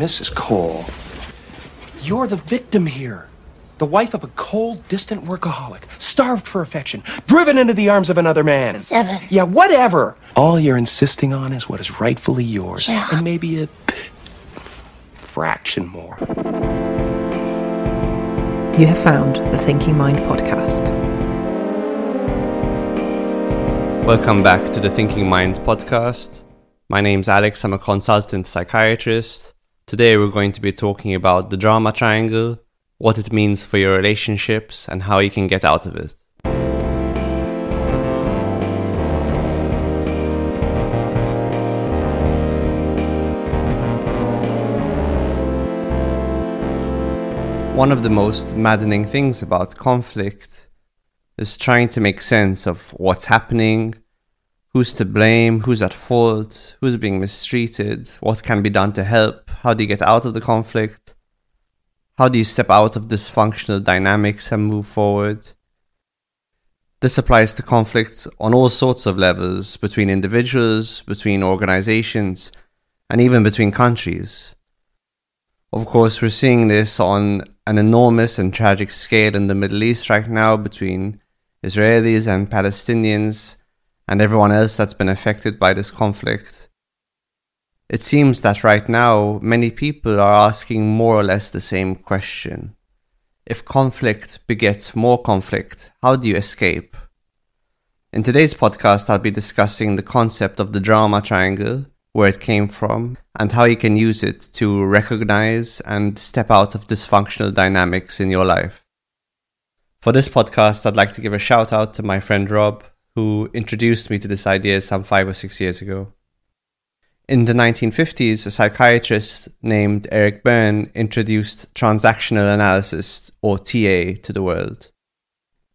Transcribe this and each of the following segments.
Mrs. Cole, you're the victim here. The wife of a cold, distant workaholic, starved for affection, driven into the arms of another man. Seven. Yeah, whatever. All you're insisting on is what is rightfully yours. Yeah. And maybe a fraction more. You have found the Thinking Mind podcast. Welcome back to the Thinking Mind podcast. My name's Alex, I'm a consultant psychiatrist. Today we're going to be talking about the drama triangle, what it means for your relationships, and how you can get out of it. One of the most maddening things about conflict is trying to make sense of what's happening, who's to blame, who's at fault, who's being mistreated, what can be done to help, how do you get out of the conflict, how do you step out of dysfunctional dynamics and move forward. This applies to conflict on all sorts of levels between individuals, between organizations, and even between countries. Of course, we're seeing this on an enormous and tragic scale in the Middle East right now between Israelis and Palestinians and everyone else that's been affected by this conflict. It seems that right now many people are asking more or less the same question. If conflict begets more conflict, how do you escape? In today's podcast, I'll be discussing the concept of the drama triangle, where it came from, and how you can use it to recognize and step out of dysfunctional dynamics in your life. For this podcast, I'd like to give a shout out to my friend Rob, who introduced me to this idea some five or six years ago. In the 1950s, a psychiatrist named Eric Berne introduced transactional analysis, or TA, to the world.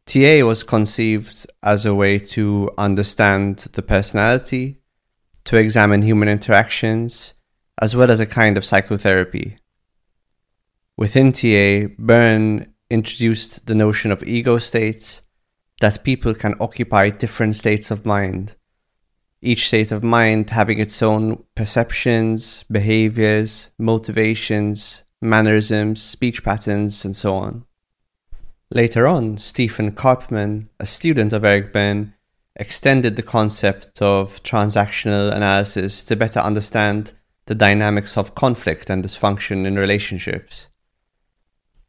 TA was conceived as a way to understand the personality, to examine human interactions, as well as a kind of psychotherapy. Within TA, Berne introduced the notion of ego states that people can occupy different states of mind, each state of mind having its own perceptions, behaviors, motivations, mannerisms, speech patterns, and so on. Later on, Stephen Karpman, a student of Eric Berne, extended the concept of transactional analysis to better understand the dynamics of conflict and dysfunction in relationships.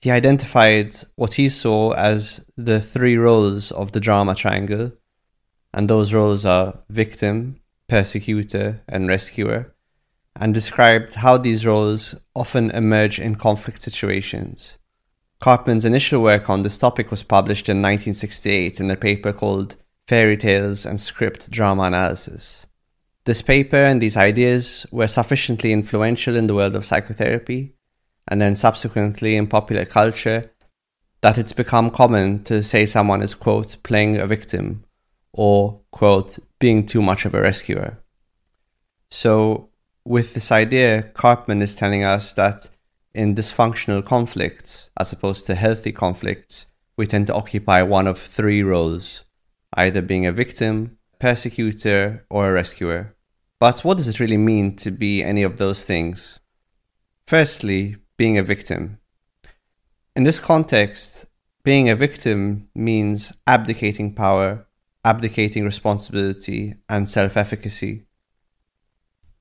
He identified what he saw as the three roles of the drama triangle, and those roles are victim, persecutor, and rescuer, and described how these roles often emerge in conflict situations. Karpman's initial work on this topic was published in 1968 in a paper called Fairy Tales and Script Drama Analysis. This paper and these ideas were sufficiently influential in the world of psychotherapy and then subsequently in popular culture that it's become common to say someone is, quote, playing a victim or, quote, being too much of a rescuer. So, with this idea, Karpman is telling us that in dysfunctional conflicts, as opposed to healthy conflicts, we tend to occupy one of three roles either being a victim, persecutor, or a rescuer. But what does it really mean to be any of those things? Firstly, being a victim. In this context, being a victim means abdicating power, abdicating responsibility, and self efficacy.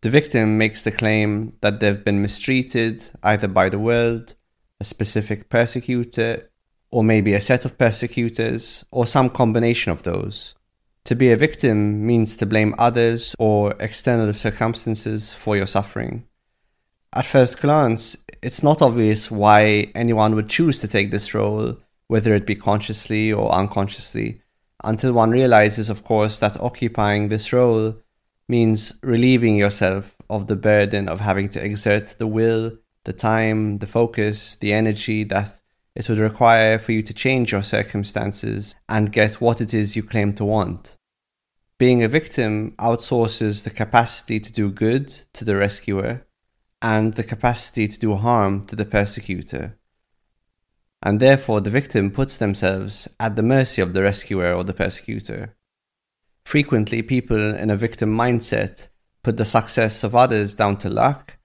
The victim makes the claim that they've been mistreated either by the world, a specific persecutor, or maybe a set of persecutors, or some combination of those. To be a victim means to blame others or external circumstances for your suffering. At first glance, it's not obvious why anyone would choose to take this role, whether it be consciously or unconsciously, until one realizes, of course, that occupying this role means relieving yourself of the burden of having to exert the will, the time, the focus, the energy that it would require for you to change your circumstances and get what it is you claim to want. Being a victim outsources the capacity to do good to the rescuer and the capacity to do harm to the persecutor. And therefore, the victim puts themselves at the mercy of the rescuer or the persecutor. Frequently, people in a victim mindset put the success of others down to luck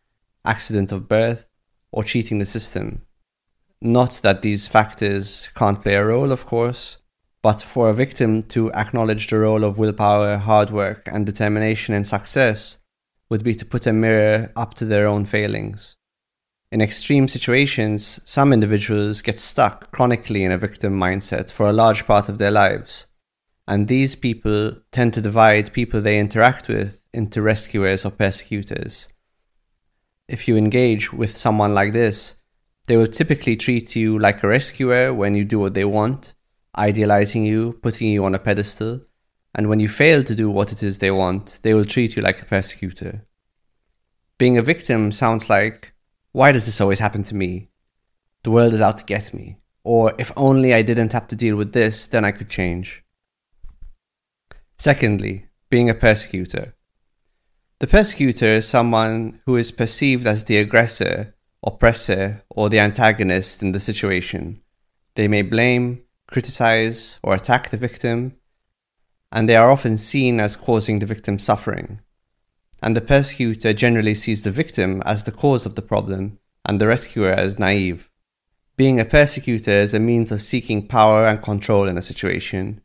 accident of birth, or cheating the system. Not that these factors can't play a role, of course, but for a victim to acknowledge the role of willpower, hard work, and determination in success would be to put a mirror up to their own failings. In extreme situations, some individuals get stuck chronically in a victim mindset for a large part of their lives. And these people tend to divide people they interact with into rescuers or persecutors. If you engage with someone like this, they will typically treat you like a rescuer when you do what they want, idealizing you, putting you on a pedestal, and when you fail to do what it is they want, they will treat you like a persecutor. Being a victim sounds like why does this always happen to me? The world is out to get me. Or if only I didn't have to deal with this, then I could change. Secondly, being a persecutor. The persecutor is someone who is perceived as the aggressor, oppressor, or the antagonist in the situation. They may blame, criticize, or attack the victim, and they are often seen as causing the victim suffering and the persecutor generally sees the victim as the cause of the problem and the rescuer as naive. Being a persecutor is a means of seeking power and control in a situation.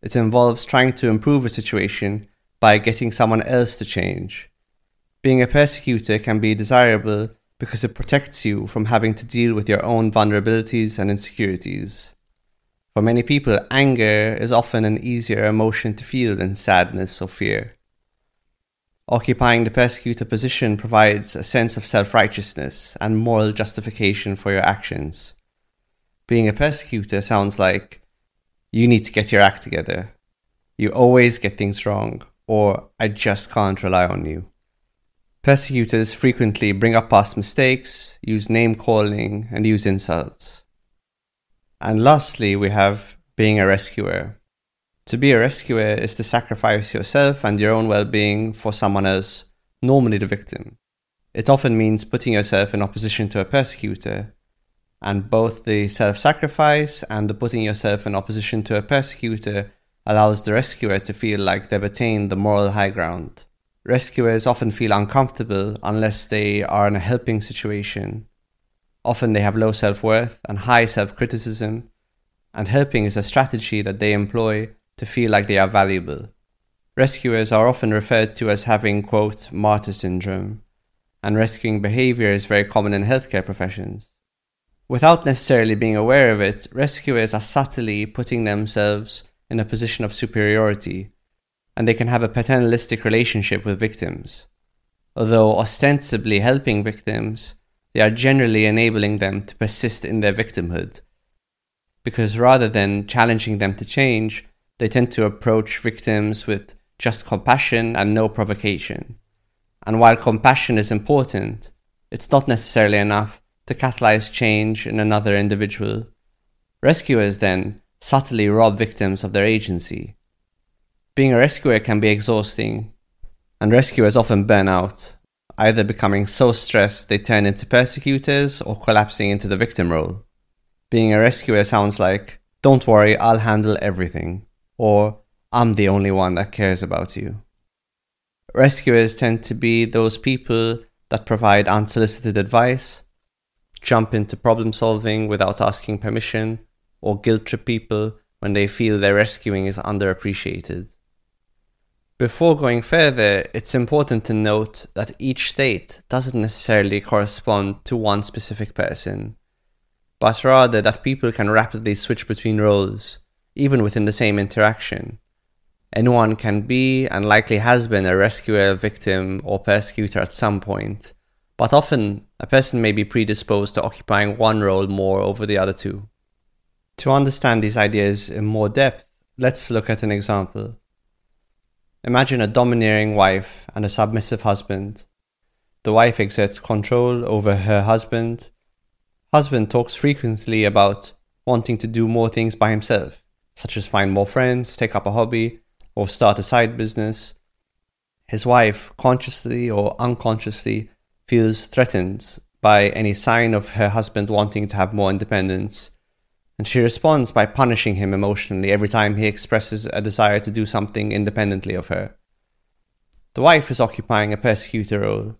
It involves trying to improve a situation by getting someone else to change. Being a persecutor can be desirable because it protects you from having to deal with your own vulnerabilities and insecurities. For many people, anger is often an easier emotion to feel than sadness or fear. Occupying the persecutor position provides a sense of self righteousness and moral justification for your actions. Being a persecutor sounds like you need to get your act together. You always get things wrong, or I just can't rely on you. Persecutors frequently bring up past mistakes, use name calling, and use insults. And lastly, we have being a rescuer. To be a rescuer is to sacrifice yourself and your own well being for someone else, normally the victim. It often means putting yourself in opposition to a persecutor, and both the self sacrifice and the putting yourself in opposition to a persecutor allows the rescuer to feel like they've attained the moral high ground. Rescuers often feel uncomfortable unless they are in a helping situation. Often they have low self worth and high self criticism, and helping is a strategy that they employ to feel like they are valuable. Rescuers are often referred to as having, quote, martyr syndrome, and rescuing behavior is very common in healthcare professions. Without necessarily being aware of it, rescuers are subtly putting themselves in a position of superiority, and they can have a paternalistic relationship with victims. Although ostensibly helping victims, they are generally enabling them to persist in their victimhood. Because rather than challenging them to change, they tend to approach victims with just compassion and no provocation. And while compassion is important, it's not necessarily enough to catalyze change in another individual. Rescuers then subtly rob victims of their agency. Being a rescuer can be exhausting, and rescuers often burn out, either becoming so stressed they turn into persecutors or collapsing into the victim role. Being a rescuer sounds like, don't worry, I'll handle everything or I'm the only one that cares about you. Rescuers tend to be those people that provide unsolicited advice, jump into problem solving without asking permission, or guilt trip people when they feel their rescuing is underappreciated. Before going further, it's important to note that each state doesn't necessarily correspond to one specific person, but rather that people can rapidly switch between roles even within the same interaction. Anyone can be and likely has been a rescuer, victim, or persecutor at some point, but often a person may be predisposed to occupying one role more over the other two. To understand these ideas in more depth, let's look at an example. Imagine a domineering wife and a submissive husband. The wife exerts control over her husband. Husband talks frequently about wanting to do more things by himself such as find more friends, take up a hobby, or start a side business. His wife, consciously or unconsciously, feels threatened by any sign of her husband wanting to have more independence, and she responds by punishing him emotionally every time he expresses a desire to do something independently of her. The wife is occupying a persecutor role.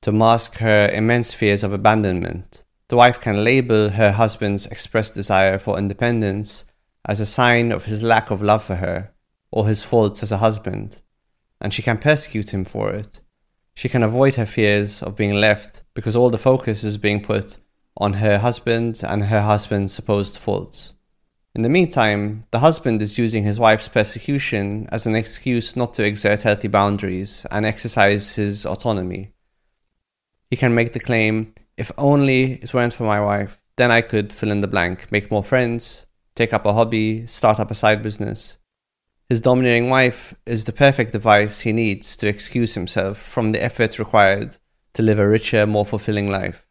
to mask her immense fears of abandonment. The wife can label her husband's expressed desire for independence as a sign of his lack of love for her or his faults as a husband, and she can persecute him for it. She can avoid her fears of being left because all the focus is being put on her husband and her husband's supposed faults. In the meantime, the husband is using his wife's persecution as an excuse not to exert healthy boundaries and exercise his autonomy. He can make the claim if only it weren't for my wife, then I could fill in the blank, make more friends, take up a hobby, start up a side business. His domineering wife is the perfect device he needs to excuse himself from the effort required to live a richer, more fulfilling life.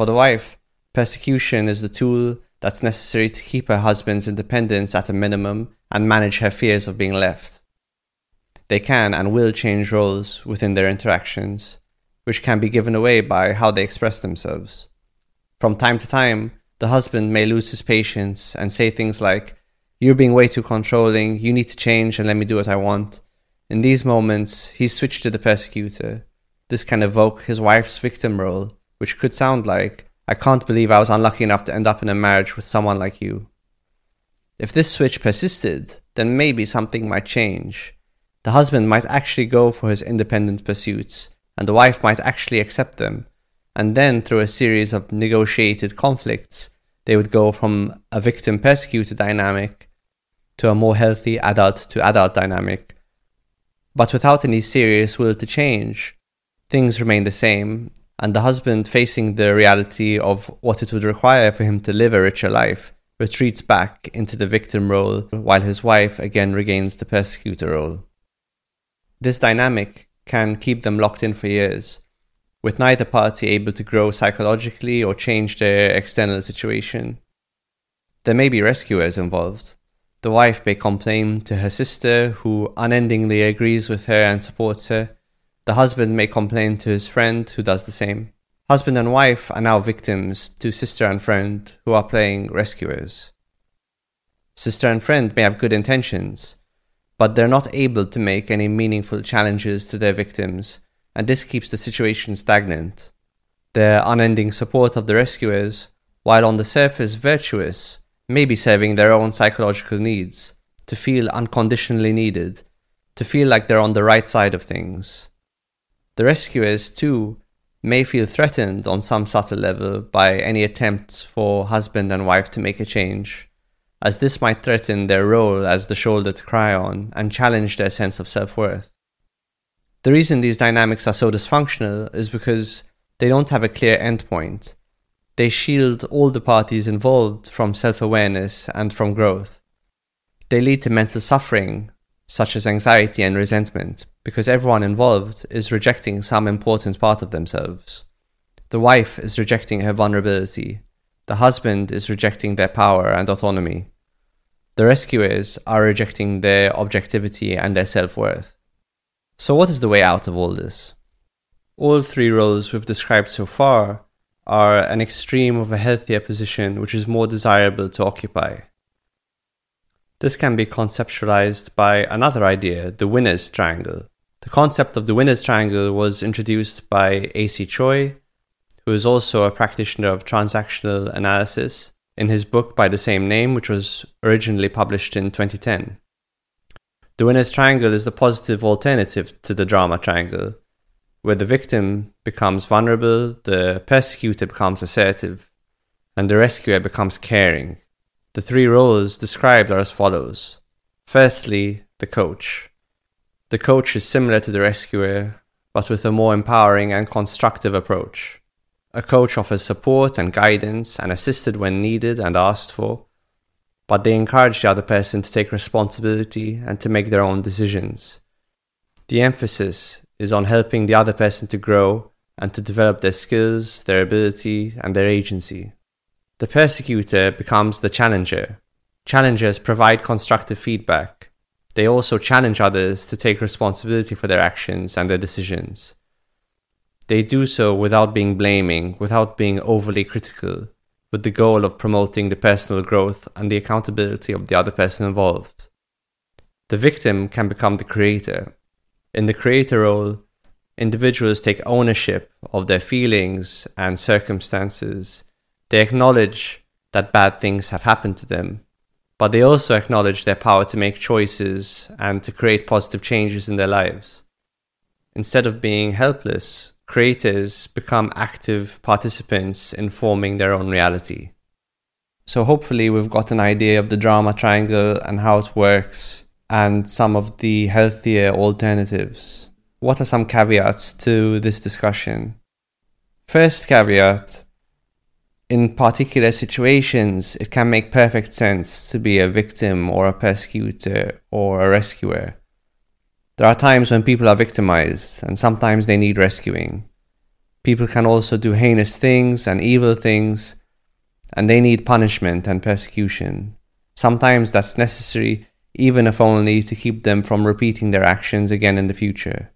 For the wife, persecution is the tool that's necessary to keep her husband's independence at a minimum and manage her fears of being left. They can and will change roles within their interactions, which can be given away by how they express themselves. From time to time, the husband may lose his patience and say things like, You're being way too controlling, you need to change and let me do what I want. In these moments, he's switched to the persecutor. This can evoke his wife's victim role, which could sound like, I can't believe I was unlucky enough to end up in a marriage with someone like you. If this switch persisted, then maybe something might change. The husband might actually go for his independent pursuits, and the wife might actually accept them. And then, through a series of negotiated conflicts, they would go from a victim persecutor dynamic to a more healthy adult to adult dynamic. But without any serious will to change, things remain the same, and the husband, facing the reality of what it would require for him to live a richer life, retreats back into the victim role while his wife again regains the persecutor role. This dynamic can keep them locked in for years, with neither party able to grow psychologically or change their external situation. There may be rescuers involved. The wife may complain to her sister, who unendingly agrees with her and supports her the husband may complain to his friend, who does the same. Husband and wife are now victims to sister and friend, who are playing rescuers. Sister and friend may have good intentions, but they're not able to make any meaningful challenges to their victims, and this keeps the situation stagnant. Their unending support of the rescuers, while on the surface virtuous, may be serving their own psychological needs, to feel unconditionally needed, to feel like they're on the right side of things. The rescuers, too, may feel threatened on some subtle level by any attempts for husband and wife to make a change, as this might threaten their role as the shoulder to cry on and challenge their sense of self worth. The reason these dynamics are so dysfunctional is because they don't have a clear endpoint. They shield all the parties involved from self awareness and from growth. They lead to mental suffering, such as anxiety and resentment, because everyone involved is rejecting some important part of themselves. The wife is rejecting her vulnerability. The husband is rejecting their power and autonomy. The rescuers are rejecting their objectivity and their self worth. So, what is the way out of all this? All three roles we've described so far are an extreme of a healthier position which is more desirable to occupy. This can be conceptualized by another idea, the winner's triangle. The concept of the winner's triangle was introduced by Acey Choy, who is also a practitioner of transactional analysis, in his book by the same name, which was originally published in 2010. The winner's triangle is the positive alternative to the drama triangle, where the victim becomes vulnerable, the persecutor becomes assertive, and the rescuer becomes caring. The three roles described are as follows. Firstly, the coach. The coach is similar to the rescuer, but with a more empowering and constructive approach. A coach offers support and guidance and assisted when needed and asked for, but they encourage the other person to take responsibility and to make their own decisions. The emphasis is on helping the other person to grow and to develop their skills, their ability, and their agency. The persecutor becomes the challenger. Challengers provide constructive feedback. They also challenge others to take responsibility for their actions and their decisions. They do so without being blaming, without being overly critical, with the goal of promoting the personal growth and the accountability of the other person involved. The victim can become the creator. In the creator role, individuals take ownership of their feelings and circumstances. They acknowledge that bad things have happened to them, but they also acknowledge their power to make choices and to create positive changes in their lives. Instead of being helpless, creators become active participants in forming their own reality. So, hopefully, we've got an idea of the drama triangle and how it works, and some of the healthier alternatives what are some caveats to this discussion? First caveat in particular situations, it can make perfect sense to be a victim or a persecutor or a rescuer. There are times when people are victimized and sometimes they need rescuing. People can also do heinous things and evil things, and they need punishment and persecution. Sometimes that's necessary, even if only to keep them from repeating their actions again in the future.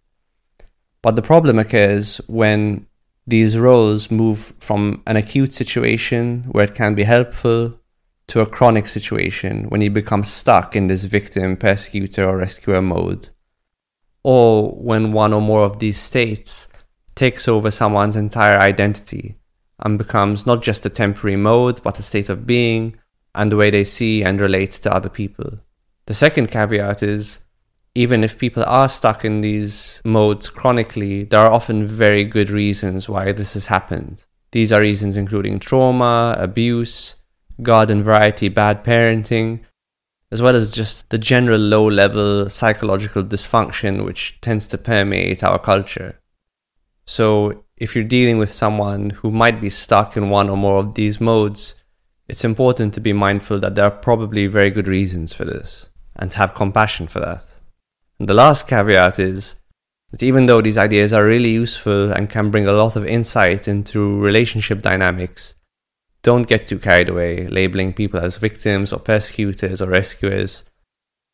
But the problem occurs when these roles move from an acute situation where it can be helpful to a chronic situation when you become stuck in this victim, persecutor, or rescuer mode. Or when one or more of these states takes over someone's entire identity and becomes not just a temporary mode, but a state of being and the way they see and relate to other people. The second caveat is even if people are stuck in these modes chronically, there are often very good reasons why this has happened. These are reasons including trauma, abuse, garden variety bad parenting, as well as just the general low level psychological dysfunction which tends to permeate our culture. So, if you're dealing with someone who might be stuck in one or more of these modes, it's important to be mindful that there are probably very good reasons for this and to have compassion for that. And the last caveat is that even though these ideas are really useful and can bring a lot of insight into relationship dynamics, don't get too carried away labeling people as victims or persecutors or rescuers.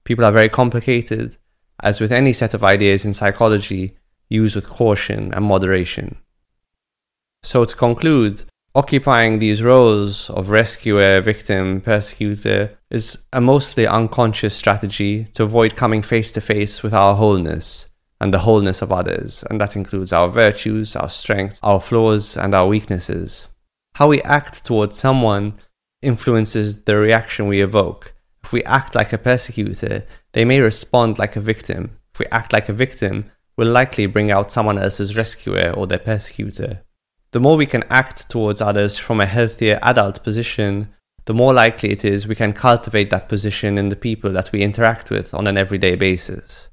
People are very complicated, as with any set of ideas in psychology, use with caution and moderation. So, to conclude, occupying these roles of rescuer, victim, persecutor is a mostly unconscious strategy to avoid coming face to face with our wholeness and the wholeness of others, and that includes our virtues, our strengths, our flaws, and our weaknesses. How we act towards someone influences the reaction we evoke. If we act like a persecutor, they may respond like a victim. If we act like a victim, we'll likely bring out someone else's rescuer or their persecutor. The more we can act towards others from a healthier adult position, the more likely it is we can cultivate that position in the people that we interact with on an everyday basis.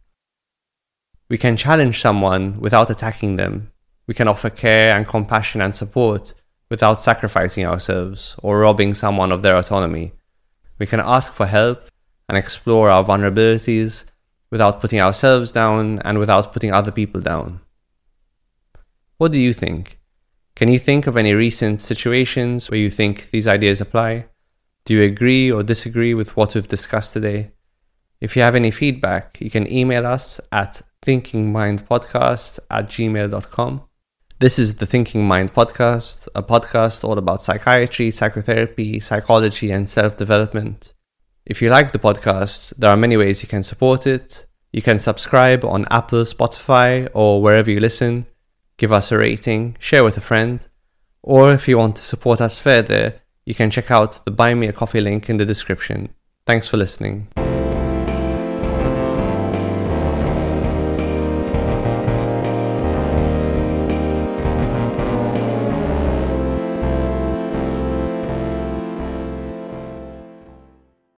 We can challenge someone without attacking them. We can offer care and compassion and support without sacrificing ourselves or robbing someone of their autonomy. We can ask for help and explore our vulnerabilities without putting ourselves down and without putting other people down. What do you think? Can you think of any recent situations where you think these ideas apply? Do you agree or disagree with what we've discussed today? If you have any feedback, you can email us at thinkingmindpodcast at gmail.com. This is the Thinking Mind Podcast, a podcast all about psychiatry, psychotherapy, psychology, and self development. If you like the podcast, there are many ways you can support it. You can subscribe on Apple, Spotify, or wherever you listen give us a rating, share with a friend, or if you want to support us further, you can check out the Buy Me a Coffee link in the description. Thanks for listening.